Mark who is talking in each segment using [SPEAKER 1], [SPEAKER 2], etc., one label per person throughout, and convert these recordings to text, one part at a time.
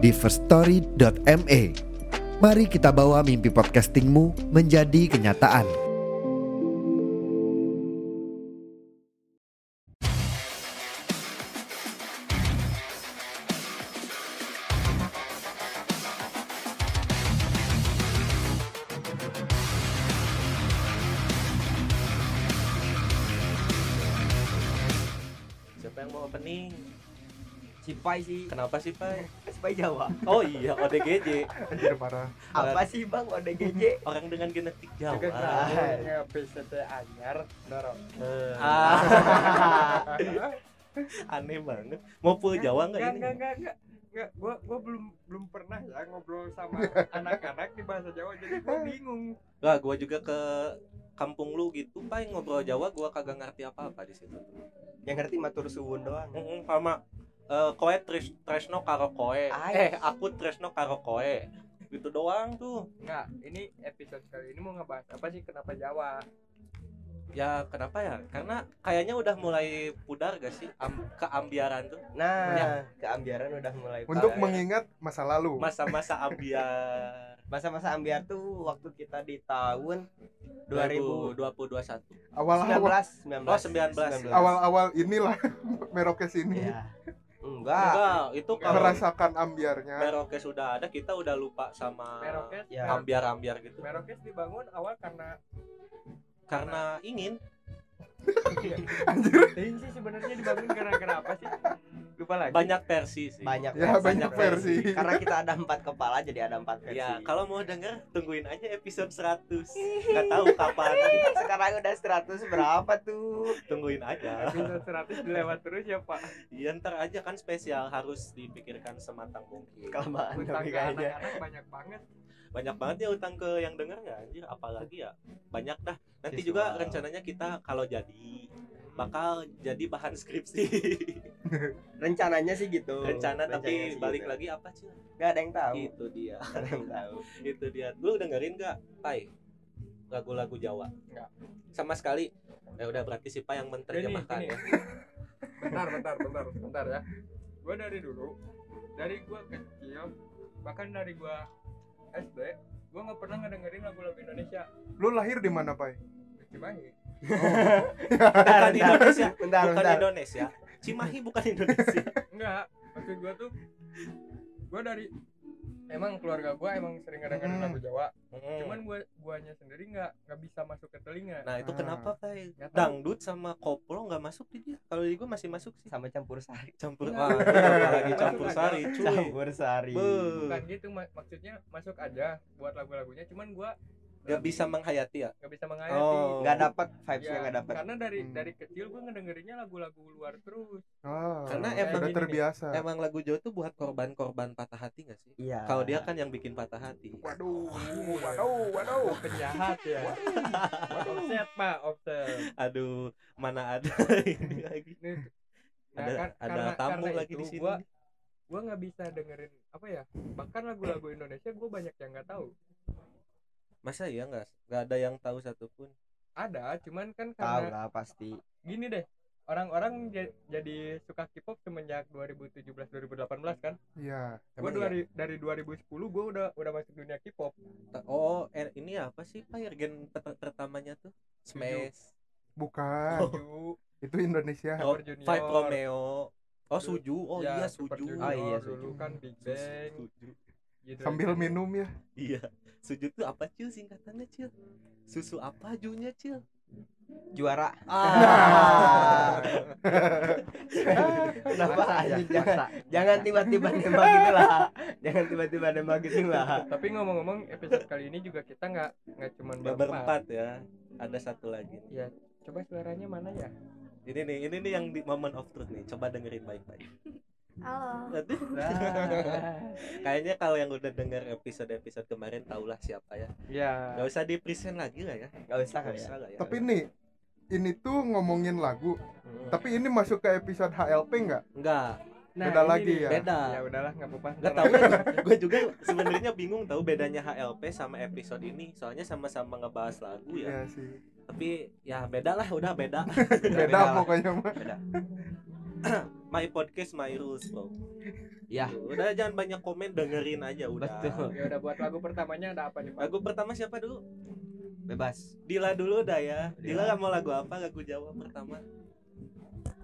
[SPEAKER 1] di firststory.me. Mari kita bawa mimpi podcastingmu menjadi kenyataan.
[SPEAKER 2] Siapa yang mau opening?
[SPEAKER 3] Cipai sih.
[SPEAKER 2] Kenapa sih, Pai?
[SPEAKER 3] Cipai Jawa.
[SPEAKER 2] Oh iya, ODGJ.
[SPEAKER 4] Anjir parah.
[SPEAKER 3] Apa sih Bang ODGJ?
[SPEAKER 2] Orang dengan genetik Jawa.
[SPEAKER 4] kan PCT anyar, dorong.
[SPEAKER 2] Eh,
[SPEAKER 3] Ah.
[SPEAKER 2] aneh banget. Mau full Jawa nggak
[SPEAKER 4] Enggak,
[SPEAKER 2] ini?
[SPEAKER 4] enggak, enggak, enggak. Enggak, gua gua belum belum pernah ya ngobrol sama anak-anak di bahasa Jawa jadi gua bingung.
[SPEAKER 2] Lah, gua juga ke kampung lu gitu, Pai ngobrol Jawa gua kagak ngerti apa-apa di situ.
[SPEAKER 3] Yang ngerti matur suwun doang.
[SPEAKER 2] Mm-mm, sama eh, koe tris, tresno karo koe.
[SPEAKER 3] Ay.
[SPEAKER 2] Eh, aku tresno karo koe. Gitu doang tuh.
[SPEAKER 4] Enggak, ini episode kali ini mau ngebahas apa sih kenapa Jawa?
[SPEAKER 2] Ya kenapa ya? Karena kayaknya udah mulai pudar gak sih am- keambiaran tuh
[SPEAKER 3] Nah, keambiaran udah mulai
[SPEAKER 4] Untuk
[SPEAKER 3] parah.
[SPEAKER 4] mengingat masa lalu.
[SPEAKER 2] masa-masa ambiar
[SPEAKER 3] masa-masa ambiar tuh waktu kita di tahun 2019
[SPEAKER 2] 2021
[SPEAKER 4] Awal-awal
[SPEAKER 3] 19
[SPEAKER 2] Oh, 19.
[SPEAKER 4] awal-awal inilah Merokes ini
[SPEAKER 3] Iya. Enggak.
[SPEAKER 2] enggak itu kalau
[SPEAKER 4] merasakan ambiarnya.
[SPEAKER 2] Merokes sudah ada kita udah lupa sama
[SPEAKER 4] Merokes,
[SPEAKER 3] Ya.
[SPEAKER 2] ambiar-ambiar gitu
[SPEAKER 4] Merokes dibangun awal karena
[SPEAKER 2] karena ingin
[SPEAKER 4] anjir
[SPEAKER 3] Iya.
[SPEAKER 4] ini sih sebenarnya dibangun gara-gara apa sih? Lupa lagi.
[SPEAKER 2] banyak versi sih
[SPEAKER 3] Banyak
[SPEAKER 4] Ya,
[SPEAKER 3] versi.
[SPEAKER 4] banyak versi.
[SPEAKER 3] Karena kita ada empat kepala jadi ada empat versi.
[SPEAKER 2] ya kalau mau denger tungguin aja episode 100 nggak tahu kapan
[SPEAKER 3] sekarang udah 100 berapa tuh?
[SPEAKER 2] tungguin aja
[SPEAKER 4] Episode 100 dilewat terus ya, Pak.
[SPEAKER 2] ya ntar aja kan spesial harus dipikirkan sematang mungkin
[SPEAKER 3] Kelamaan tapi kayaknya.
[SPEAKER 4] anak-anak banyak banget.
[SPEAKER 2] Banyak banget ya utang ke yang denger ya anjir apalagi ya banyak dah nanti
[SPEAKER 3] Visual.
[SPEAKER 2] juga rencananya kita kalau jadi bakal jadi bahan skripsi
[SPEAKER 3] Rencananya sih gitu.
[SPEAKER 2] rencana
[SPEAKER 3] Rencananya
[SPEAKER 2] tapi balik
[SPEAKER 3] gitu.
[SPEAKER 2] lagi apa sih
[SPEAKER 3] Nggak ada yang tahu.
[SPEAKER 2] itu dia
[SPEAKER 3] Nggak ada yang tahu.
[SPEAKER 2] itu dia lu dengerin gak Pai lagu-lagu Jawa
[SPEAKER 4] Nggak.
[SPEAKER 2] sama sekali ya udah berarti si Pai yang menerjemahkan
[SPEAKER 4] Gini,
[SPEAKER 2] ya
[SPEAKER 4] bentar bentar bentar bentar ya gue dari dulu dari gue kecil bahkan dari gue SD gue nggak pernah ngedengerin lagu-lagu Indonesia.
[SPEAKER 5] Lu lahir di mana, Pai?
[SPEAKER 4] Cimahi.
[SPEAKER 2] Bukan Indonesia.
[SPEAKER 3] Bentar,
[SPEAKER 2] bukan
[SPEAKER 3] bentar.
[SPEAKER 2] Indonesia. Cimahi bukan Indonesia.
[SPEAKER 4] Enggak maksud gue tuh gue dari emang keluarga gue emang sering ngedengerin
[SPEAKER 5] Hmm.
[SPEAKER 4] lagu Jawa
[SPEAKER 2] Hmm.
[SPEAKER 4] cuman gue guanya sendiri nggak nggak bisa masuk ke telinga
[SPEAKER 2] nah itu
[SPEAKER 5] Ah.
[SPEAKER 2] kenapa
[SPEAKER 4] tahu.
[SPEAKER 2] dangdut sama koplo nggak masuk di dia kalau di gua masih masuk sih
[SPEAKER 3] Sama campur sari.
[SPEAKER 2] campur wah ini apalagi
[SPEAKER 4] Masuk
[SPEAKER 2] campur sari cuy
[SPEAKER 3] Campur sari.
[SPEAKER 2] Be.
[SPEAKER 4] bukan gitu mak- maksudnya masuk aja buat lagu-lagunya cuman gue
[SPEAKER 2] Gak bisa menghayati ya?
[SPEAKER 4] Nggak bisa menghayati.
[SPEAKER 2] Oh.
[SPEAKER 3] Nggak dapat vibesnya
[SPEAKER 4] Ya,
[SPEAKER 3] nggak dapat.
[SPEAKER 4] karena dari
[SPEAKER 5] Hmm.
[SPEAKER 4] dari kecil gue ngedengerinnya lagu-lagu luar terus.
[SPEAKER 5] Ah,
[SPEAKER 2] Karena
[SPEAKER 4] emang
[SPEAKER 5] udah
[SPEAKER 4] gini nih,
[SPEAKER 5] terbiasa.
[SPEAKER 2] emang lagu Jawa tuh buat korban-korban patah hati gak sih?
[SPEAKER 3] Iya.
[SPEAKER 2] kalau dia kan yang bikin patah hati.
[SPEAKER 5] Waduh,
[SPEAKER 4] waduh
[SPEAKER 5] waduh, waduh.
[SPEAKER 4] penjahat ya. Offset pak offset.
[SPEAKER 2] Aduh mana ada ini lagi?
[SPEAKER 4] Ini, nah,
[SPEAKER 2] ada
[SPEAKER 4] kan-
[SPEAKER 2] ada
[SPEAKER 4] karena-
[SPEAKER 2] tamu
[SPEAKER 4] karena
[SPEAKER 2] lagi di sini.
[SPEAKER 4] gua gua nggak bisa dengerin apa ya bahkan lagu-lagu Indonesia gue banyak yang nggak tahu
[SPEAKER 2] masa ya nggak nggak ada yang tahu satupun?
[SPEAKER 4] Ada cuman kan
[SPEAKER 3] Tahu lah pasti.
[SPEAKER 4] gini deh orang-orang ja- jadi suka K-pop semenjak 2017 2018 kan?
[SPEAKER 5] Iya.
[SPEAKER 4] gue
[SPEAKER 2] Emang
[SPEAKER 4] dari dari 2010 gue udah udah masuk dunia K-pop.
[SPEAKER 2] Oh eh, ini apa sih pak? Gen per- pertamanya tuh? Smash.
[SPEAKER 5] Bukan.
[SPEAKER 4] Suju
[SPEAKER 5] Itu Indonesia.
[SPEAKER 2] oh,
[SPEAKER 4] Super Junior.
[SPEAKER 2] Five Romeo. Oh Suju. Oh
[SPEAKER 4] ya,
[SPEAKER 2] iya
[SPEAKER 4] Super
[SPEAKER 2] Suju.
[SPEAKER 3] Oh iya,
[SPEAKER 4] dulu
[SPEAKER 3] Suju.
[SPEAKER 4] kan Big Bang.
[SPEAKER 2] Suju
[SPEAKER 4] gitu
[SPEAKER 5] Sambil minum ya.
[SPEAKER 2] iya. Suju tuh apa cil singkatannya cil? Susu apa junya cil?
[SPEAKER 3] Juara.
[SPEAKER 2] ah.
[SPEAKER 3] Kenapa
[SPEAKER 4] ya,
[SPEAKER 3] anjing? Jangan, tiba-tiba nembak gitu lah. Jangan tiba-tiba nembak gitu lah.
[SPEAKER 4] tapi ngomong-ngomong episode kali ini juga kita nggak nggak cuman
[SPEAKER 2] Nggak berempat. ya. Ada satu lagi.
[SPEAKER 4] Ya coba suaranya mana ya?
[SPEAKER 2] Ini nih ini nih yang di moment of truth nih. Coba dengerin baik-baik
[SPEAKER 6] Halo.
[SPEAKER 2] Aduh.
[SPEAKER 4] Nah,
[SPEAKER 2] Kayaknya kalau yang udah denger episode-episode kemarin tahulah siapa ya.
[SPEAKER 4] ya
[SPEAKER 2] Gak usah di present lagi lah ya.
[SPEAKER 3] Gak usah
[SPEAKER 2] Gak
[SPEAKER 3] kali ya.
[SPEAKER 2] usah lah ya.
[SPEAKER 5] Tapi nih, ini tuh ngomongin lagu,
[SPEAKER 2] Hmm.
[SPEAKER 5] tapi ini masuk ke episode HLP nggak?
[SPEAKER 2] enggak,
[SPEAKER 5] beda
[SPEAKER 4] ini
[SPEAKER 5] lagi
[SPEAKER 4] nih.
[SPEAKER 5] ya?
[SPEAKER 2] beda.
[SPEAKER 4] ya udahlah nggak apa-apa
[SPEAKER 2] Nggak tahu ya, gue juga sebenarnya bingung tahu bedanya HLP sama episode ini. Soalnya sama-sama ngebahas lagu ya.
[SPEAKER 5] Iya sih.
[SPEAKER 2] Tapi ya beda lah, udah beda.
[SPEAKER 5] Beda,
[SPEAKER 3] beda lah.
[SPEAKER 5] pokoknya mah.
[SPEAKER 2] my podcast, my rules, bro.
[SPEAKER 3] Ya.
[SPEAKER 2] Udah jangan banyak komen, dengerin aja udah.
[SPEAKER 3] Betul.
[SPEAKER 4] ya udah buat lagu pertamanya ada apa nih pak
[SPEAKER 2] Lagu pertama siapa dulu?
[SPEAKER 3] Bebas.
[SPEAKER 2] Dila dulu dah ya. Dila
[SPEAKER 3] Dila.
[SPEAKER 2] mau lagu apa? Lagu Jawa pertama.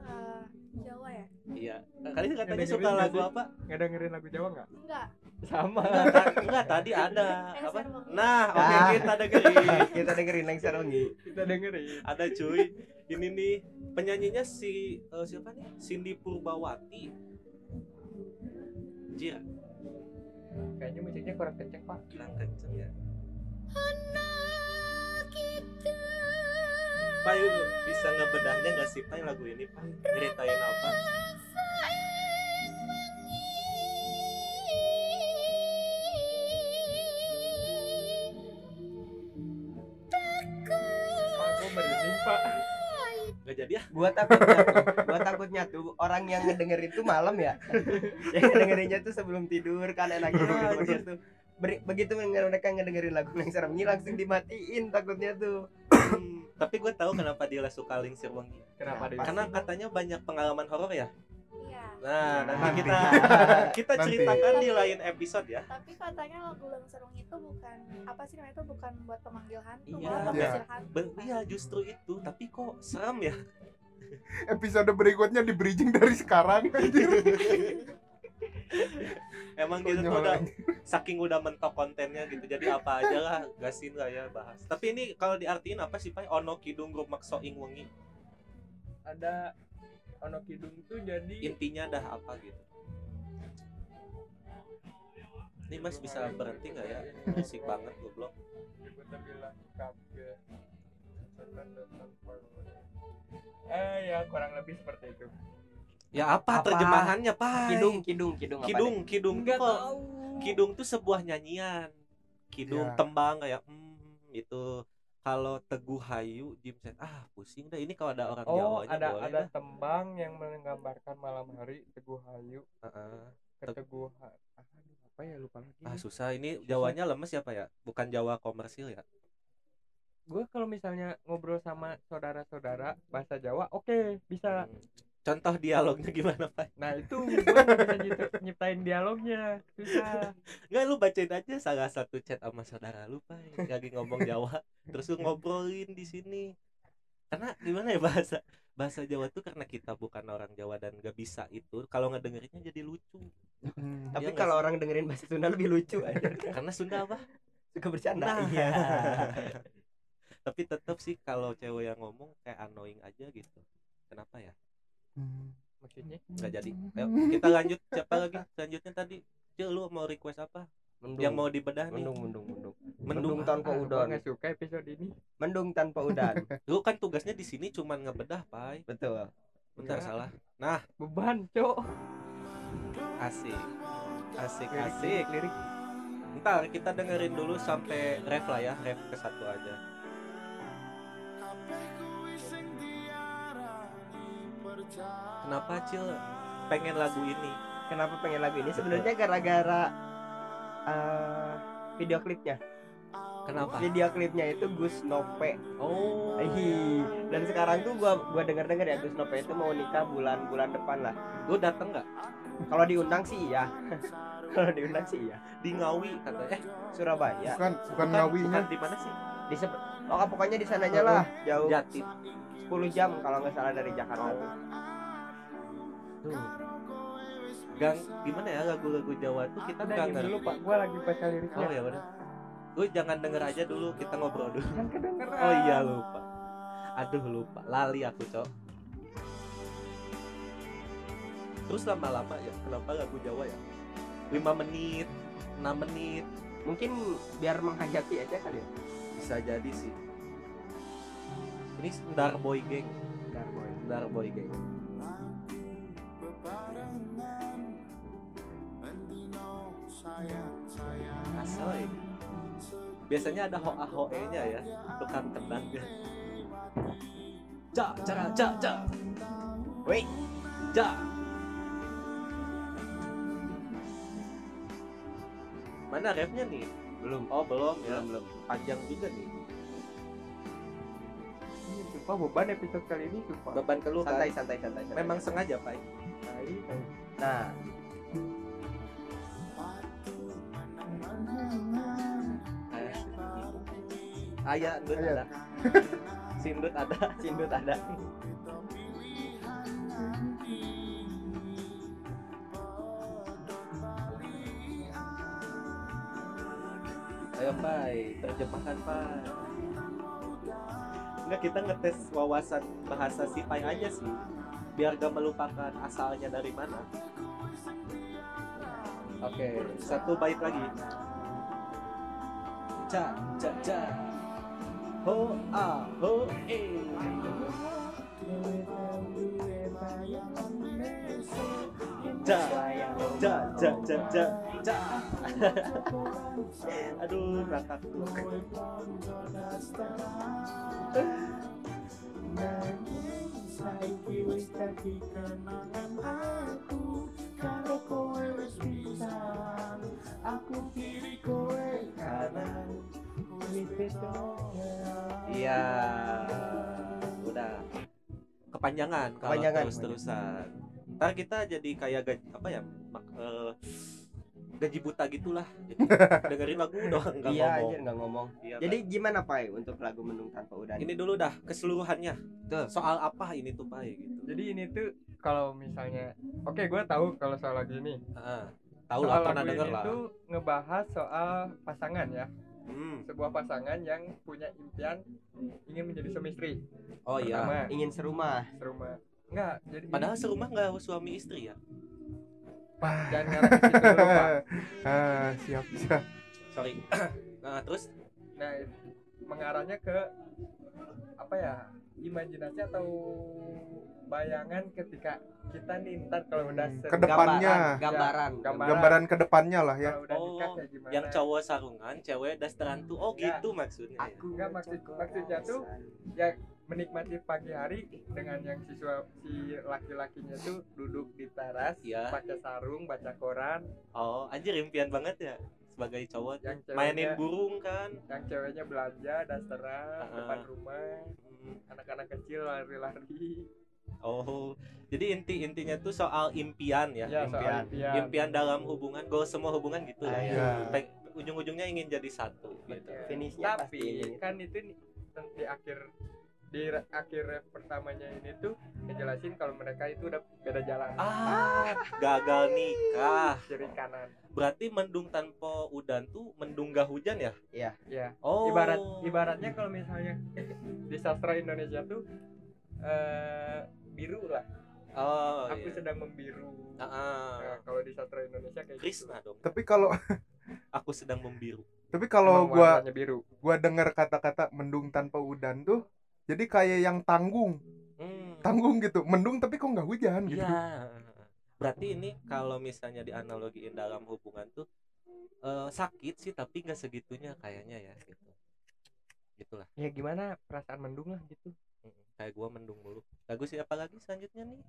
[SPEAKER 6] Eh, Jawa ya?
[SPEAKER 2] Iya. Kalian katanya suka lagu apa?
[SPEAKER 4] nggak dengerin lagu Jawa nggak
[SPEAKER 6] Enggak.
[SPEAKER 4] Sama
[SPEAKER 2] Enggak, ta- enggak tadi ada apa? Nah, oke
[SPEAKER 3] Ah.
[SPEAKER 2] kita dengerin.
[SPEAKER 3] Kita dengerin Lengser Wengi.
[SPEAKER 4] kita dengerin
[SPEAKER 2] ada cuy. Ini nih penyanyinya si eh, siapa nih? Cindy Purbawati. Jir,
[SPEAKER 4] kayaknya musiknya kurang kenceng pak
[SPEAKER 2] kurang kenceng ya. Pak yuk, bisa ngebedahnya nggak sih Pak lagu ini Pak? Ceritain apa? Jadi ya?
[SPEAKER 3] Gua takutnya tuh, gua takutnya tuh orang yang ngedengerin itu malam ya. yang ngedengerinnya tuh sebelum tidur kan enak gitu tuh. Beri- begitu mereka ngedengerin lagu Lengser Wengi langsung dimatiin takutnya tuh.
[SPEAKER 2] Hmm, tapi gue tahu kenapa dia suka Lingsir Wangi.
[SPEAKER 4] kenapa dia
[SPEAKER 2] Karena katanya banyak pengalaman horor ya.
[SPEAKER 6] Iya.
[SPEAKER 2] Nah, nanti
[SPEAKER 5] Nanti.
[SPEAKER 2] kita kita
[SPEAKER 5] Nanti.
[SPEAKER 2] ceritakan di lain episode ya.
[SPEAKER 6] Tapi katanya lagu Lengserung itu bukan apa sih namanya itu bukan buat pemanggil hantu,
[SPEAKER 2] Iya.
[SPEAKER 6] malah
[SPEAKER 5] Iya.
[SPEAKER 6] hantu.
[SPEAKER 2] Ben- iya justru itu, tapi kok serem ya?
[SPEAKER 5] Episode berikutnya di bridging dari sekarang.
[SPEAKER 2] Emang gitu tuh udah saking udah mentok kontennya gitu. Jadi apa aja lah gasin lah ya bahas. Tapi ini kalau diartiin apa sih Pak? Ono kidung grup makso ing wengi.
[SPEAKER 4] ada ono kidung tuh jadi
[SPEAKER 2] Intinya dah apa gitu. Ini Mas bisa berhenti nggak ya? Musik banget goblok.
[SPEAKER 4] eh ya kurang lebih seperti itu
[SPEAKER 2] Ya apa,
[SPEAKER 3] Apa?
[SPEAKER 2] terjemahannya Pak?
[SPEAKER 3] Kidung, kidung, kidung apa
[SPEAKER 2] Kidung, kidung tuh kok Kidung tuh sebuah nyanyian. Kidung
[SPEAKER 5] Ya.
[SPEAKER 2] tembang kayak hmm itu kalau Teguh Hayu Jim ah pusing dah ini kalau ada orang
[SPEAKER 4] oh
[SPEAKER 2] Jawanya
[SPEAKER 4] ada
[SPEAKER 2] boleh
[SPEAKER 4] ada
[SPEAKER 2] dah.
[SPEAKER 4] tembang yang menggambarkan malam hari teguh hayu. Keteguhan ah, aduh, apa ya lupa lagi
[SPEAKER 2] ah susah ini. Jawanya lemes ya Pak ya? Bukan Jawa komersil ya?
[SPEAKER 4] Gue kalau misalnya ngobrol sama saudara-saudara bahasa Jawa oke bisa.
[SPEAKER 2] Hmm. Contoh dialognya gimana Pak
[SPEAKER 4] nah itu gue nggak bisa nyiptain dialognya susah
[SPEAKER 2] Enggak lu bacain aja salah satu chat sama saudara lu Pak lagi ngomong Jawa terus lu ngobrolin di sini karena gimana ya bahasa bahasa Jawa tuh karena kita bukan orang Jawa dan gak bisa itu kalau ngedengerinnya jadi lucu
[SPEAKER 5] Hmm.
[SPEAKER 3] Tapi
[SPEAKER 2] Iya nggak
[SPEAKER 3] kalau
[SPEAKER 2] sih?
[SPEAKER 3] orang dengerin bahasa Sunda lebih lucu aja.
[SPEAKER 2] karena Sunda apa
[SPEAKER 3] Suka bercanda.
[SPEAKER 2] Nah.
[SPEAKER 3] Iya.
[SPEAKER 2] tapi tetap sih kalau cewek yang ngomong kayak annoying aja gitu kenapa ya.
[SPEAKER 4] Maksudnya?
[SPEAKER 2] Nggak jadi. Ayo kita lanjut. Siapa lagi? Selanjutnya tadi Cil lu mau request apa?
[SPEAKER 3] Mendung.
[SPEAKER 2] yang mau dibedah nih.
[SPEAKER 3] Mendung, mendung, mendung.
[SPEAKER 2] mendung.
[SPEAKER 3] Mendung tanpa
[SPEAKER 4] ah, gue nggak suka episode ini.
[SPEAKER 3] Mendung tanpa udan.
[SPEAKER 2] lu kan tugasnya di sini cuman ngebedah pai.
[SPEAKER 3] Betul.
[SPEAKER 2] bentar
[SPEAKER 4] Enggak.
[SPEAKER 2] salah. Nah.
[SPEAKER 4] Beban cok.
[SPEAKER 2] Asik. Asik asik.
[SPEAKER 4] lirik.
[SPEAKER 2] Ntar kita dengerin dulu sampai ref lah ya ref ke satu aja kenapa Cil pengen lagu ini
[SPEAKER 3] Kenapa pengen lagu ini? Sebenarnya gara-gara eh, video klipnya.
[SPEAKER 2] kenapa
[SPEAKER 3] Video klipnya itu Gus Nope.
[SPEAKER 2] oh
[SPEAKER 3] Ih, dan sekarang tuh gua gua dengar-dengar ya Gus Nope itu mau nikah bulan-bulan depan lah.
[SPEAKER 2] lu dateng nggak
[SPEAKER 3] Kalau diundang sih iya. Kalau diundang sih iya.
[SPEAKER 2] di Ngawi katanya eh
[SPEAKER 3] Surabaya.
[SPEAKER 5] Bukan, bukan ngawinya.
[SPEAKER 2] bukan di mana sih
[SPEAKER 3] Di oh, pokoknya di sananya lah, jauh.
[SPEAKER 2] Jatim
[SPEAKER 3] 10 jam kalau nggak salah dari Jakarta. Tuh.
[SPEAKER 2] tuh gang gimana ya lagu-lagu Jawa tuh kita
[SPEAKER 4] udah
[SPEAKER 2] ngerti.
[SPEAKER 4] dulu pak gue lagi baca liriknya
[SPEAKER 2] oh ya udah. Lu jangan denger aja dulu kita ngobrol dulu.
[SPEAKER 4] Kan kedengeran.
[SPEAKER 2] Oh iya lupa. Aduh lupa. Lali aku cok. Terus lama-lama ya kenapa lagu Jawa ya? 5 menit 6 menit.
[SPEAKER 3] Mungkin biar menghayati aja kali ya.
[SPEAKER 2] Bisa jadi sih ini Star Boy Gang
[SPEAKER 3] Bentar, boy.
[SPEAKER 2] Star Boy Gang Asoy. Biasanya ada hoa hoe nya ya, tukang ya. Ja, ja, ja, ja. Woi, ja. Mana refnya nih?
[SPEAKER 3] Belum
[SPEAKER 2] Oh belum ya,
[SPEAKER 3] belum belum
[SPEAKER 2] panjang juga nih.
[SPEAKER 4] Ini sumpah beban episode kali ini sumpah.
[SPEAKER 2] Beban keluh kan?
[SPEAKER 3] santai santai santai, santai.
[SPEAKER 2] Memang sengaja pak.
[SPEAKER 3] Nah
[SPEAKER 2] Ayah,
[SPEAKER 5] Ayah.
[SPEAKER 2] ada. Sindut ada.
[SPEAKER 3] sindut ada
[SPEAKER 2] Ayo Pai, terjemahkan Pai. Enggak kita ngetes wawasan bahasa si Pai aja sih. Biar gak melupakan asalnya dari mana. Oke, satu bait lagi. Ca, ca, ca. Ho, a, ho, e. Ja, ja, ja, ja, ja, Aduh, ngakak tuh. Iya, udah kepanjangan kalau
[SPEAKER 3] Kepanjangan.
[SPEAKER 2] terus terusan. Ntar kita jadi kayak apa ya? mak- eh, gaji buta gitulah. Jadi, dengerin lagu doang nggak
[SPEAKER 3] iya
[SPEAKER 2] ngomong.
[SPEAKER 3] anjir nggak ngomong
[SPEAKER 2] Iya,
[SPEAKER 3] jadi gimana Pai untuk lagu mendung tanpa udan
[SPEAKER 2] ini dulu dah keseluruhannya.
[SPEAKER 3] Tuh.
[SPEAKER 2] Soal apa ini tuh Pai gitu.
[SPEAKER 4] Jadi ini tuh kalau misalnya oke gue tahu kalau soal lagu ini.
[SPEAKER 2] Heeh. Tahu
[SPEAKER 4] soal
[SPEAKER 2] lah pernah
[SPEAKER 4] lagu
[SPEAKER 2] denger
[SPEAKER 4] ini
[SPEAKER 2] lah.
[SPEAKER 4] tuh ngebahas soal pasangan ya.
[SPEAKER 2] Hmm.
[SPEAKER 4] Sebuah pasangan yang punya impian ingin menjadi suami istri.
[SPEAKER 2] Oh iya.
[SPEAKER 4] Pertama,
[SPEAKER 3] ingin serumah
[SPEAKER 4] serumah. Enggak, jadi
[SPEAKER 2] Padahal serumah nggak suami istri ya.
[SPEAKER 4] Jangan ngarah ke situ dulu, Pak.
[SPEAKER 5] ah, siap siap
[SPEAKER 2] Sorry. nah, terus
[SPEAKER 4] Nah, mengarahnya ke apa ya? Imajinasi atau bayangan ketika kita nih ntar kalau udah
[SPEAKER 5] Hmm,
[SPEAKER 4] ser-
[SPEAKER 5] ke depannya.
[SPEAKER 3] gambaran gambaran,
[SPEAKER 4] Ya, gambaran.
[SPEAKER 5] gambaran ke depannya lah ya
[SPEAKER 4] udah
[SPEAKER 2] Oh,
[SPEAKER 4] nikah kayak gimana?
[SPEAKER 2] yang cowok sarungan, cewek dasteran tuh. Oh,
[SPEAKER 4] Enggak.
[SPEAKER 2] gitu maksudnya. ya?
[SPEAKER 3] aku
[SPEAKER 4] Enggak, maksud- maksudnya tuh ya menikmati pagi hari dengan yang siswa si laki-lakinya tuh duduk di teras
[SPEAKER 2] Iya.
[SPEAKER 4] pakai sarung baca koran
[SPEAKER 2] Oh, anjir impian banget ya sebagai cowok
[SPEAKER 4] yang
[SPEAKER 2] mainin
[SPEAKER 4] ceweknya
[SPEAKER 2] burung kan.
[SPEAKER 4] yang ceweknya belanja dasteran
[SPEAKER 2] Ah.
[SPEAKER 4] depan rumah anak-anak kecil lari-lari
[SPEAKER 2] Oh, jadi inti intinya tuh soal impian ya.
[SPEAKER 4] ya
[SPEAKER 3] impian.
[SPEAKER 4] soal impian
[SPEAKER 2] Impian dalam hubungan, goal semua hubungan gitu lah.
[SPEAKER 3] Ah,
[SPEAKER 2] ya. Peng- Ujung-ujungnya ingin jadi satu gitu.
[SPEAKER 3] Finishnya pasti
[SPEAKER 4] tapi
[SPEAKER 3] ini.
[SPEAKER 4] kan itu di akhir di re- akhir ref pertamanya ini tuh ngejelasin kalau mereka itu udah beda jalan
[SPEAKER 2] Ah, gagal nikah.
[SPEAKER 4] kiri kanan
[SPEAKER 2] Berarti mendung tanpa udan tuh mendung gak hujan ya?
[SPEAKER 4] ya
[SPEAKER 2] Oh.
[SPEAKER 4] ibarat ibaratnya kalau misalnya di sastra Indonesia tuh eh biru lah
[SPEAKER 2] Oh,
[SPEAKER 4] aku
[SPEAKER 2] iya.
[SPEAKER 4] sedang membiru
[SPEAKER 2] Ah, ah.
[SPEAKER 4] Nah, kalau di sastra Indonesia kayak
[SPEAKER 2] Krishna
[SPEAKER 4] gitu
[SPEAKER 2] dong.
[SPEAKER 5] tapi kalau
[SPEAKER 2] Aku sedang membiru.
[SPEAKER 5] tapi kalau gua
[SPEAKER 4] biru
[SPEAKER 5] gua dengar kata-kata mendung tanpa udan tuh jadi kayak yang tanggung
[SPEAKER 2] Hmm.
[SPEAKER 5] tanggung gitu mendung tapi kok nggak hujan gitu
[SPEAKER 2] Iya. Berarti ini kalau misalnya dianalogiin dalam hubungan tuh eh, sakit sih tapi nggak segitunya kayaknya ya gitu. Gitulah.
[SPEAKER 4] ya gimana perasaan mendung lah gitu
[SPEAKER 2] Mm-mm. Kayak gua mendung mulu. Lagu siapa lagi selanjutnya nih?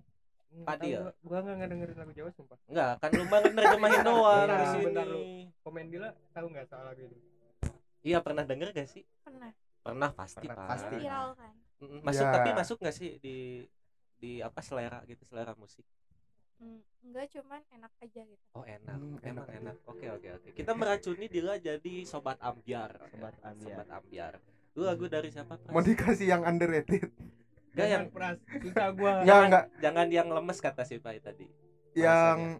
[SPEAKER 2] Padi ya?
[SPEAKER 4] gua, gua nggak ngedengerin lagu Jawa sumpah
[SPEAKER 2] Enggak, kan lu banget nerjemahin doang
[SPEAKER 4] Iya,
[SPEAKER 2] di sini.
[SPEAKER 4] bentar lu. komen Dila tahu nggak soal lagu ini
[SPEAKER 2] Iya, pernah denger gak sih?
[SPEAKER 6] Pernah
[SPEAKER 2] pasti,
[SPEAKER 3] Pernah,
[SPEAKER 2] Pak.
[SPEAKER 3] pasti.
[SPEAKER 6] viral kan.
[SPEAKER 2] Masuk
[SPEAKER 5] Ya.
[SPEAKER 2] tapi masuk gak sih di di apa selera gitu, selera musik?
[SPEAKER 6] Hmm, enggak cuman enak aja gitu
[SPEAKER 2] Oh, enak.
[SPEAKER 5] Hmm,
[SPEAKER 2] Emang
[SPEAKER 5] enak
[SPEAKER 2] enak. Oke, oke, oke. Kita meracuni Dila jadi sobat ambiar.
[SPEAKER 3] Sobat
[SPEAKER 2] ya.
[SPEAKER 3] ambiar.
[SPEAKER 2] Sobat ambiar. Lu lagu dari siapa, Pras?
[SPEAKER 5] mau dikasih yang underrated
[SPEAKER 2] Enggak yang
[SPEAKER 4] pras susah gua
[SPEAKER 5] nggak nggak
[SPEAKER 2] jangan yang lemes kata si Pai tadi.
[SPEAKER 5] yang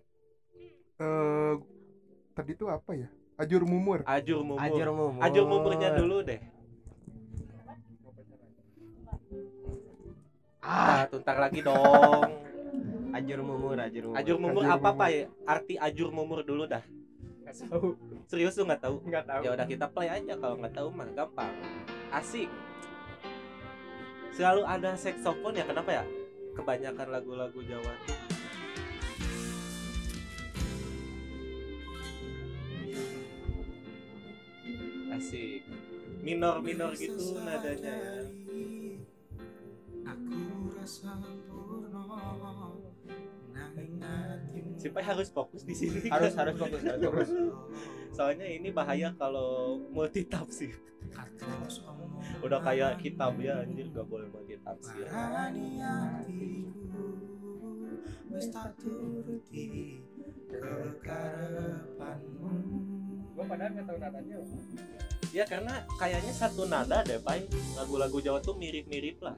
[SPEAKER 5] eh tadi tuh apa ya ajur mumur
[SPEAKER 2] Ajur mumur.
[SPEAKER 3] ajur mumur
[SPEAKER 2] Ajur mumurnya dulu deh.
[SPEAKER 3] Ah
[SPEAKER 2] tuntar lagi dong.
[SPEAKER 3] ajur mumur ajur mumur
[SPEAKER 2] Ajur mumur
[SPEAKER 5] Ajur
[SPEAKER 2] apa. Pak? Arti ajur mumur dulu dah.
[SPEAKER 4] nggak tahu
[SPEAKER 2] Serius lu nggak tahu?
[SPEAKER 4] nggak tahu
[SPEAKER 2] Ya udah kita play aja kalau nggak tahu mah gampang. Asik. Selalu ada saxophone ya kenapa ya? Kebanyakan lagu-lagu Jawa asik minor minor gitu nadanya ya si Pai harus fokus di sini?
[SPEAKER 3] Harus
[SPEAKER 2] kan?
[SPEAKER 3] harus fokus harus fokus.
[SPEAKER 2] Soalnya ini bahaya kalau multi tafsir udah kayak kitab ya anjir gak boleh multi tafsir
[SPEAKER 4] Gua padahal nggak tahu nadanya.
[SPEAKER 2] ya karena kayaknya satu nada deh Pai. Lagu-lagu Jawa tuh mirip-mirip lah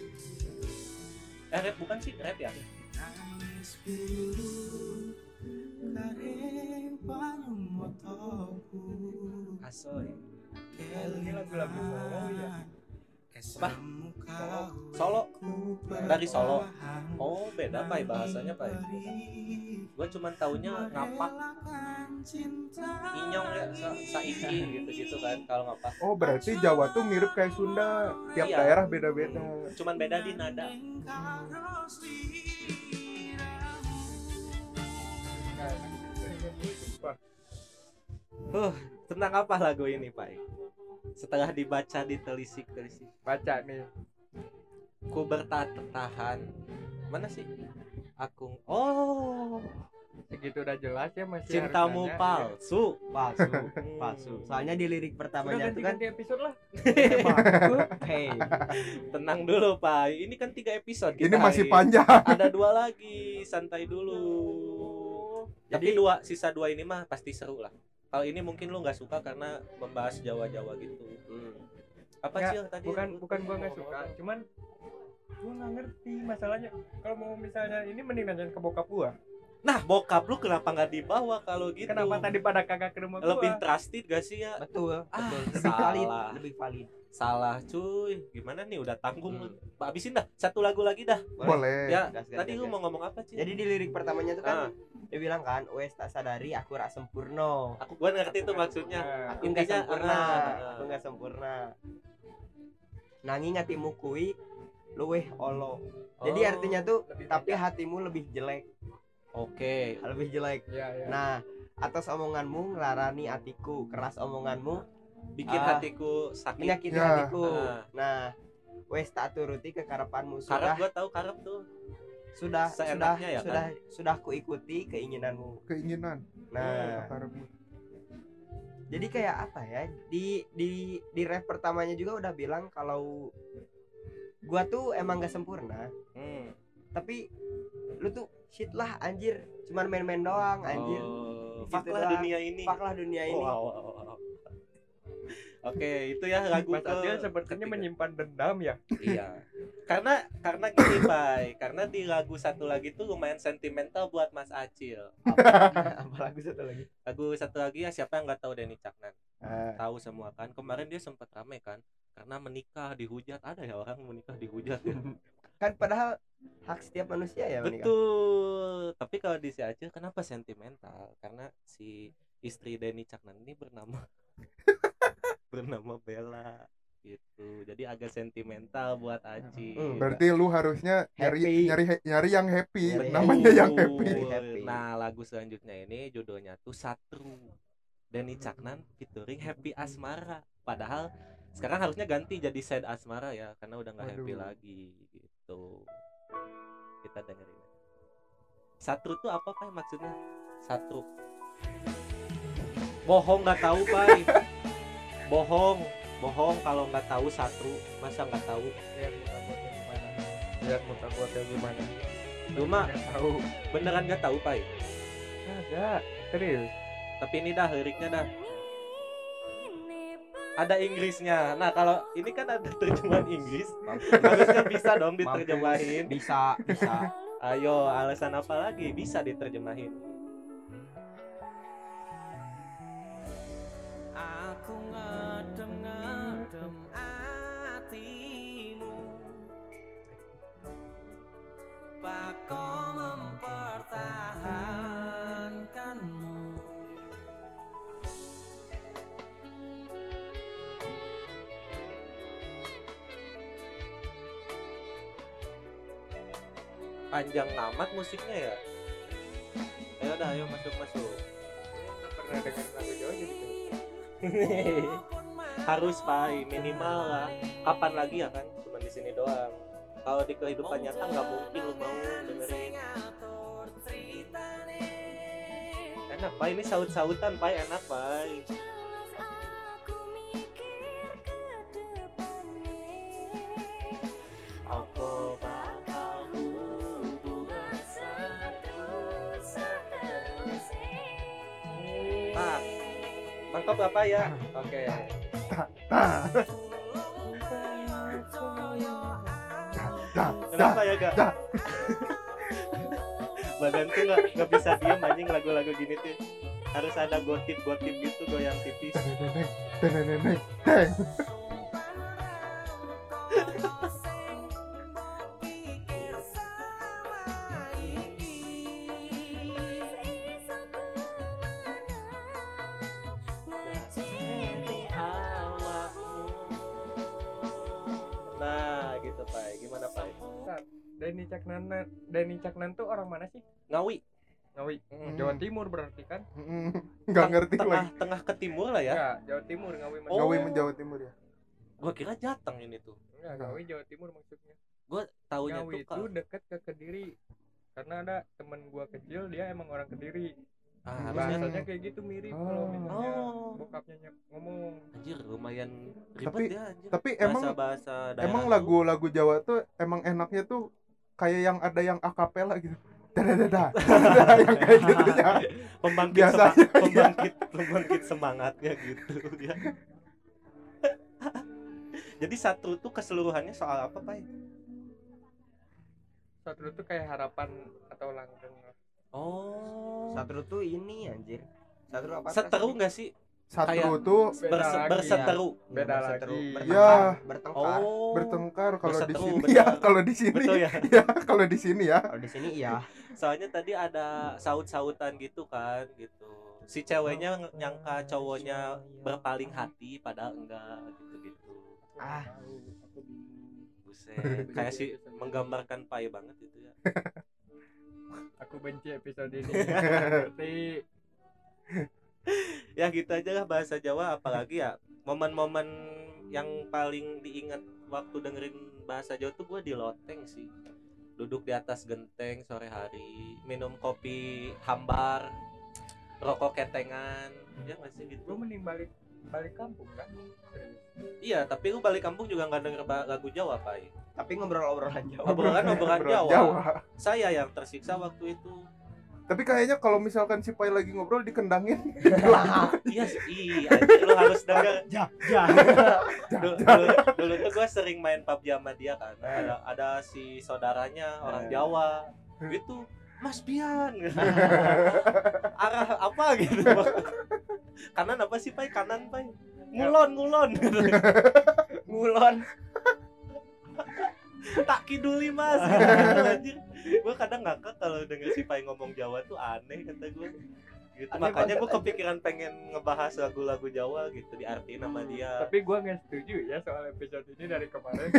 [SPEAKER 2] eh rap bukan sih rap ya? Asoy.
[SPEAKER 4] Ini lagu-lagu solo ya.
[SPEAKER 2] Apa? Solo? dari Solo. oh beda pai bahasanya pai. gua cuman taunya ngapak inyong ya sa saiki gitu gitu kan kalau ngapak
[SPEAKER 5] Oh berarti Jawa tuh mirip kayak Sunda Tiap
[SPEAKER 2] Iya.
[SPEAKER 5] daerah beda-beda
[SPEAKER 2] cuman beda di nada Huh, tentang apa lagu ini, Pak? Setelah dibaca ditelisik-telisik,
[SPEAKER 4] Baca nih.
[SPEAKER 2] ku bertahan. Mana sih? Aku Oh,
[SPEAKER 4] Segitu udah jelas ya masih
[SPEAKER 2] cintamu
[SPEAKER 4] harus nanya.
[SPEAKER 2] palsu.
[SPEAKER 3] palsu palsu soalnya di lirik
[SPEAKER 4] Udah
[SPEAKER 3] pertamanya tuh kan
[SPEAKER 4] ganti-ganti episode lah.
[SPEAKER 3] hey
[SPEAKER 2] Tenang dulu, Pak. Ini kan tiga episode.
[SPEAKER 5] Ini
[SPEAKER 2] kita
[SPEAKER 5] masih
[SPEAKER 2] hari.
[SPEAKER 5] panjang
[SPEAKER 2] Ada dua lagi, santai dulu. Tapi
[SPEAKER 3] Jadi-
[SPEAKER 2] dua sisa dua ini mah pasti seru lah. Kalau ini mungkin lu nggak suka karena membahas Jawa-Jawa gitu. Apa
[SPEAKER 4] Nggak,
[SPEAKER 2] sih tadi?
[SPEAKER 4] bukan bukan gua nggak suka
[SPEAKER 2] apa?
[SPEAKER 4] cuman gua nggak ngerti masalahnya kalau mau misalnya ini mending nanyain ke bokap gua
[SPEAKER 2] Nah, bokap lu kenapa nggak dibawa kalau gitu?
[SPEAKER 4] kenapa tadi pada kagak ke rumah gua
[SPEAKER 2] lebih trusted gak sih ya?
[SPEAKER 3] betul
[SPEAKER 2] Ah,
[SPEAKER 3] betul lebih
[SPEAKER 2] salah.
[SPEAKER 3] valid lebih valid
[SPEAKER 2] Salah cuy. Gimana nih udah tanggung
[SPEAKER 3] Hmm.
[SPEAKER 2] habisin dah. Satu lagu lagi dah.
[SPEAKER 5] Boleh
[SPEAKER 2] Ya,
[SPEAKER 3] Gas, gas,
[SPEAKER 2] tadi
[SPEAKER 3] gas,
[SPEAKER 2] lu
[SPEAKER 3] gas.
[SPEAKER 2] mau ngomong apa sih?
[SPEAKER 3] jadi di lirik pertamanya tuh kan
[SPEAKER 2] Ah,
[SPEAKER 3] dia bilang kan wes tak sadari aku rak sempurna
[SPEAKER 2] aku gua ngerti tuh maksudnya.
[SPEAKER 4] Nah,
[SPEAKER 3] aku nggak
[SPEAKER 2] Intinya,
[SPEAKER 3] sempurna
[SPEAKER 2] ah, ah.
[SPEAKER 3] aku nggak sempurna nanging hatimu kui luweh olo jadi
[SPEAKER 2] Oh,
[SPEAKER 3] artinya tuh tapi hatimu lebih jelek
[SPEAKER 2] Oke.
[SPEAKER 3] lebih jelek
[SPEAKER 4] ya ya
[SPEAKER 3] nah atas omonganmu ngelarani hatiku keras omonganmu
[SPEAKER 2] Bikin
[SPEAKER 3] Ah.
[SPEAKER 2] hatiku sakit.
[SPEAKER 3] menyakiti
[SPEAKER 5] Ya.
[SPEAKER 3] hatiku
[SPEAKER 2] Ah.
[SPEAKER 3] nah wes tak turuti kekarapanmu
[SPEAKER 2] Karep
[SPEAKER 3] sudah
[SPEAKER 2] gua tahu karep tuh.
[SPEAKER 3] sudah sudah
[SPEAKER 2] ya,
[SPEAKER 3] sudah sudah kuikuti keinginanmu
[SPEAKER 5] Keinginan
[SPEAKER 3] nah
[SPEAKER 5] kata rebut.
[SPEAKER 3] jadi kayak apa ya di di di ref pertamanya juga udah bilang kalau gua tuh emang gak sempurna
[SPEAKER 2] Hmm.
[SPEAKER 3] Tapi lu tuh shit lah anjir cuman main-main doang anjir
[SPEAKER 2] Oh,
[SPEAKER 3] Gitu
[SPEAKER 2] fuck lah
[SPEAKER 3] doang.
[SPEAKER 2] dunia ini.
[SPEAKER 3] fuck lah dunia ini
[SPEAKER 2] Wow, wow, wow. Oke, itu ya lagu
[SPEAKER 4] Mas Adil sepertinya
[SPEAKER 2] ketiga.
[SPEAKER 4] menyimpan dendam ya
[SPEAKER 2] Iya. Karena karena gini, Bay. Karena di lagu satu lagi tuh lumayan sentimental buat Mas Acil.
[SPEAKER 3] apa lagu satu lagi
[SPEAKER 2] Lagu satu lagi ya siapa yang nggak tahu Denny Caknan?
[SPEAKER 3] Ah.
[SPEAKER 2] Tahu semua kan. Kemarin dia sempat rame kan karena menikah dihujat. Ada ya orang menikah dihujat ya.
[SPEAKER 3] kan padahal hak setiap manusia ya menikah.
[SPEAKER 2] Betul. Tapi kalau di si Acil kenapa sentimental? Karena si istri Denny Caknan ini bernama bernama Bella gitu. Jadi agak sentimental buat Aci.
[SPEAKER 3] Hmm,
[SPEAKER 5] Berarti lu harusnya nyari
[SPEAKER 3] Happy.
[SPEAKER 5] nyari nyari yang happy,
[SPEAKER 3] Nyari
[SPEAKER 5] namanya
[SPEAKER 3] happy.
[SPEAKER 5] yang happy.
[SPEAKER 3] Happy.
[SPEAKER 2] Nah, lagu selanjutnya ini judulnya tuh Satru. Denny Caknan featuring Happy Asmara. Padahal sekarang harusnya ganti jadi Sad Asmara ya, karena udah nggak happy lagi gitu. Kita dengerin. Satru tuh apa pak maksudnya? Satru. Bohong nggak tahu pak. Bohong, bohong kalau nggak tahu Satru. Masa nggak tahu?
[SPEAKER 4] lihat muka gua kayak gimana lihat muka gimana
[SPEAKER 2] Cuma
[SPEAKER 4] tahu
[SPEAKER 2] beneran nggak tahu pak.
[SPEAKER 4] ada serius
[SPEAKER 2] Tapi ini dah liriknya dah ada Inggrisnya. Nah, kalau ini kan ada terjemahan Inggris. Harusnya bisa dong diterjemahin.
[SPEAKER 3] Bisa, bisa.
[SPEAKER 2] Ayo, alasan apa lagi bisa diterjemahin?
[SPEAKER 7] Aku nggak
[SPEAKER 2] panjang amat musiknya ya? Ayo dah ayo masuk masuk.
[SPEAKER 4] Pernah dengar lagu Jawa gitu
[SPEAKER 2] harus pai minimal lah. Kapan lagi ya kan? Cuma di sini doang. Kalau di kehidupan nyata nggak mungkin lu mau dengerin. Enak pai ini saut-sautan pai enak pai apa ya? Oke. Kenapa ya
[SPEAKER 5] dah.
[SPEAKER 2] Badan tuh gak, gak bisa diem anjing lagu-lagu gini tuh Harus ada gotip-gotip gitu goyang tipis
[SPEAKER 4] mana sih
[SPEAKER 2] Ngawi
[SPEAKER 4] Ngawi
[SPEAKER 2] Mm.
[SPEAKER 4] Jawa Timur berarti kan
[SPEAKER 5] Nggak ngerti
[SPEAKER 2] tengah,
[SPEAKER 5] lagi.
[SPEAKER 2] Tengah ke timur lah ya
[SPEAKER 4] ya Jawa Timur Ngawi
[SPEAKER 2] Oh.
[SPEAKER 5] Ngawi Jawa Timur ya.
[SPEAKER 2] Gua kira Jateng ini tuh
[SPEAKER 4] Enggak, Ngawi Jawa Timur maksudnya
[SPEAKER 2] Gua taunya
[SPEAKER 4] Ngawi
[SPEAKER 2] tuh
[SPEAKER 4] itu deket ke Kediri karena ada temen gua kecil dia emang orang Kediri
[SPEAKER 2] ah, harusnya
[SPEAKER 4] bahasanya kayak gitu mirip kalau
[SPEAKER 5] Oh.
[SPEAKER 4] misalnya
[SPEAKER 2] Oh.
[SPEAKER 4] bokapnya ny- ngomong
[SPEAKER 2] Anjir lumayan ribet
[SPEAKER 5] Tapi-
[SPEAKER 2] ya anjir
[SPEAKER 5] Tapi emang
[SPEAKER 2] Bahasa-bahasa
[SPEAKER 5] emang
[SPEAKER 2] daerah tuh.
[SPEAKER 5] lagu-lagu Jawa tuh emang enaknya tuh kayak yang ada yang akapela gitu. Dadadada. yang kayak gitu ya.
[SPEAKER 2] pembangkit
[SPEAKER 5] Biasanya,
[SPEAKER 2] sema-
[SPEAKER 5] iya.
[SPEAKER 2] pembangkit pembangkit semangatnya gitu ya jadi satu tuh keseluruhannya soal apa pak
[SPEAKER 4] satu itu kayak harapan atau langgeng
[SPEAKER 2] oh
[SPEAKER 3] Satru tuh ini anjir. Satru apa?
[SPEAKER 2] seteru nggak sih
[SPEAKER 5] Satu
[SPEAKER 2] Kayak-
[SPEAKER 5] tuh
[SPEAKER 4] Beda
[SPEAKER 2] Berse-
[SPEAKER 4] lagi,
[SPEAKER 2] berseteru
[SPEAKER 4] Beda
[SPEAKER 3] berseteru,
[SPEAKER 4] lagi.
[SPEAKER 3] Bertengkar,
[SPEAKER 5] Ya.
[SPEAKER 3] bertengkar.
[SPEAKER 2] oh
[SPEAKER 5] bertengkar kalau di sini ya, kalau di sini
[SPEAKER 2] betul ya
[SPEAKER 5] ya, kalau di sini ya.
[SPEAKER 3] Kalau di sini iya.
[SPEAKER 2] Soalnya tadi ada saut-sautan gitu kan gitu. Si ceweknya ng- nyangka cowoknya berpaling hati padahal enggak gitu-gitu.
[SPEAKER 3] Ah,
[SPEAKER 2] buset kayak si menggambarkan pai banget itu ya.
[SPEAKER 4] Aku benci episode ini. Berarti
[SPEAKER 2] ya gitu aja lah bahasa Jawa apalagi ya momen-momen yang paling diingat waktu dengerin bahasa Jawa tuh gue di loteng sih duduk di atas genteng sore hari minum kopi hambar rokok ketengan ya nggak sih
[SPEAKER 4] gue
[SPEAKER 2] gitu
[SPEAKER 4] mending balik balik kampung kan Serius.
[SPEAKER 2] iya tapi lu balik kampung juga nggak denger lagu Jawa pai
[SPEAKER 3] tapi ngobrol-obrolan Jawa.
[SPEAKER 2] obrolan obrolan
[SPEAKER 5] Ngobrol
[SPEAKER 2] Jawa. saya yang tersiksa waktu itu
[SPEAKER 5] Tapi kayaknya kalau misalkan si Pai lagi ngobrol dikendangin.
[SPEAKER 2] iya sih iya anjir, lu harus denger
[SPEAKER 3] Ja, ja.
[SPEAKER 2] dulu, dulu, dulu tuh gue sering main PUBG sama dia kan. Ada ada si saudaranya orang
[SPEAKER 3] Eh.
[SPEAKER 2] Jawa. Gitu Mas Bian arah apa gitu. Kanan apa sih pai? Kanan pai. Ngulon ngulon.
[SPEAKER 3] Ngulon.
[SPEAKER 2] Tak kiduli mas. Gitu, anjir gue kadang ngakak kalau denger si pai ngomong Jawa tuh aneh kata gue gitu
[SPEAKER 3] Aneh
[SPEAKER 2] makanya gue kepikiran pengen ngebahas lagu-lagu Jawa gitu diartiin sama dia.
[SPEAKER 4] Tapi gue nggak setuju ya soal episode ini dari kemarin.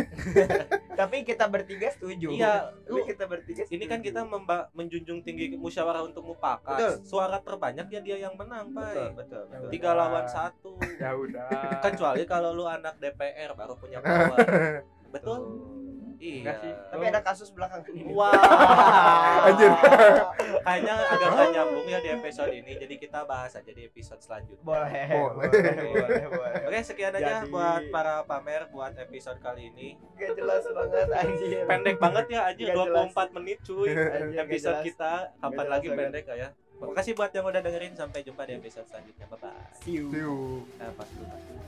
[SPEAKER 3] Tapi kita bertiga setuju.
[SPEAKER 2] iya
[SPEAKER 3] Tapi
[SPEAKER 2] lu
[SPEAKER 3] kita bertiga
[SPEAKER 2] ini kan
[SPEAKER 3] setuju.
[SPEAKER 2] kita memba- menjunjung tinggi musyawarah untuk mufakat
[SPEAKER 3] Betul.
[SPEAKER 2] suara terbanyak ya dia yang menang
[SPEAKER 3] betul,
[SPEAKER 2] pai.
[SPEAKER 3] Betul, betul.
[SPEAKER 2] tiga lawan satu.
[SPEAKER 4] Ya udah.
[SPEAKER 2] Kecuali kalau lu anak DPR baru punya power betul
[SPEAKER 4] Enggak sih.
[SPEAKER 2] iya
[SPEAKER 3] Tapi ada kasus belakangan ini.
[SPEAKER 2] Wah,
[SPEAKER 5] Anjir.
[SPEAKER 2] kayaknya agak gak nyambung ya di episode ini. Jadi kita bahas aja di episode selanjutnya.
[SPEAKER 3] Boleh.
[SPEAKER 5] Boleh.
[SPEAKER 3] Boleh, boleh.
[SPEAKER 2] Oke, sekian aja
[SPEAKER 3] Jadi-
[SPEAKER 2] buat para pamer buat episode kali ini.
[SPEAKER 3] Gak jelas banget anjir.
[SPEAKER 2] Pendek banget ya anjir
[SPEAKER 3] Nggak
[SPEAKER 2] 24 menit cuy.
[SPEAKER 3] Anjir,
[SPEAKER 2] Episode
[SPEAKER 3] jelas.
[SPEAKER 2] kita kapan lagi
[SPEAKER 3] jelas
[SPEAKER 2] pendek ya. Makasih buat yang udah dengerin sampai jumpa di episode selanjutnya. Bye bye.
[SPEAKER 3] See you.
[SPEAKER 5] Siu.
[SPEAKER 2] Nah, pas dulu, pas dulu.